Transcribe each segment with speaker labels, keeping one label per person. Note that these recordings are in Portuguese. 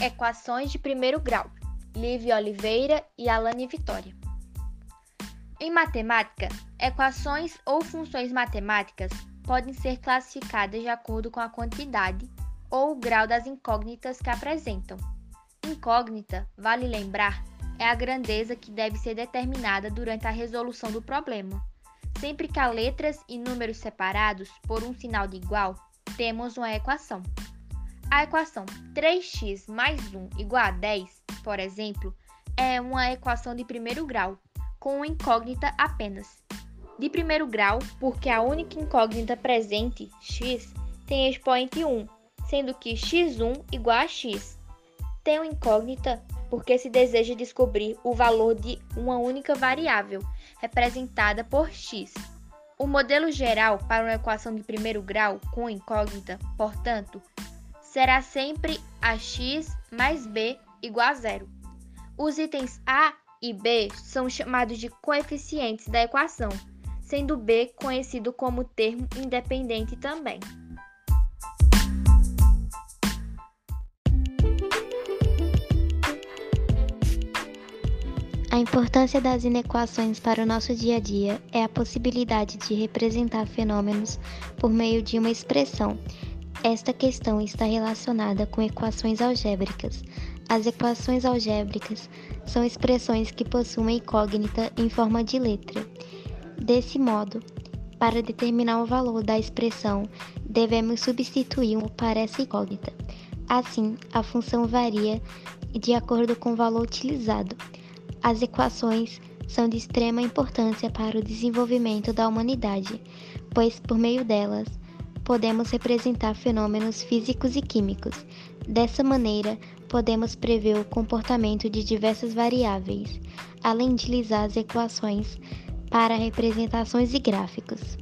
Speaker 1: Equações de primeiro grau. Lívia Oliveira e Alane Vitória. Em matemática, equações ou funções matemáticas podem ser classificadas de acordo com a quantidade ou o grau das incógnitas que apresentam. Incógnita, vale lembrar, é a grandeza que deve ser determinada durante a resolução do problema. Sempre que há letras e números separados por um sinal de igual, temos uma equação. A equação 3x mais 1 igual a 10, por exemplo, é uma equação de primeiro grau, com uma incógnita apenas. De primeiro grau, porque a única incógnita presente, x, tem expoente 1, sendo que x1 igual a x. Tem uma incógnita porque se deseja descobrir o valor de uma única variável, representada por x. O modelo geral para uma equação de primeiro grau com incógnita, portanto, será sempre ax mais b igual a zero. Os itens a e b são chamados de coeficientes da equação, sendo b conhecido como termo independente também.
Speaker 2: A importância das inequações para o nosso dia a dia é a possibilidade de representar fenômenos por meio de uma expressão esta questão está relacionada com equações algébricas. As equações algébricas são expressões que possuem incógnita em forma de letra. Desse modo, para determinar o valor da expressão, devemos substituir um para essa incógnita. Assim, a função varia de acordo com o valor utilizado. As equações são de extrema importância para o desenvolvimento da humanidade, pois por meio delas podemos representar fenômenos físicos e químicos. Dessa maneira, podemos prever o comportamento de diversas variáveis, além de utilizar as equações para representações e gráficos.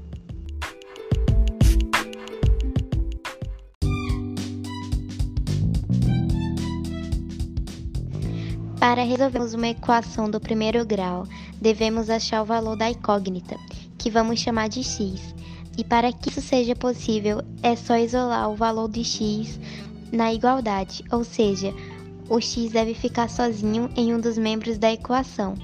Speaker 2: Para resolvermos uma equação do primeiro grau, devemos achar o valor da incógnita, que vamos chamar de x, e para que isso seja possível, é só isolar o valor de x na igualdade, ou seja, o x deve ficar sozinho em um dos membros da equação.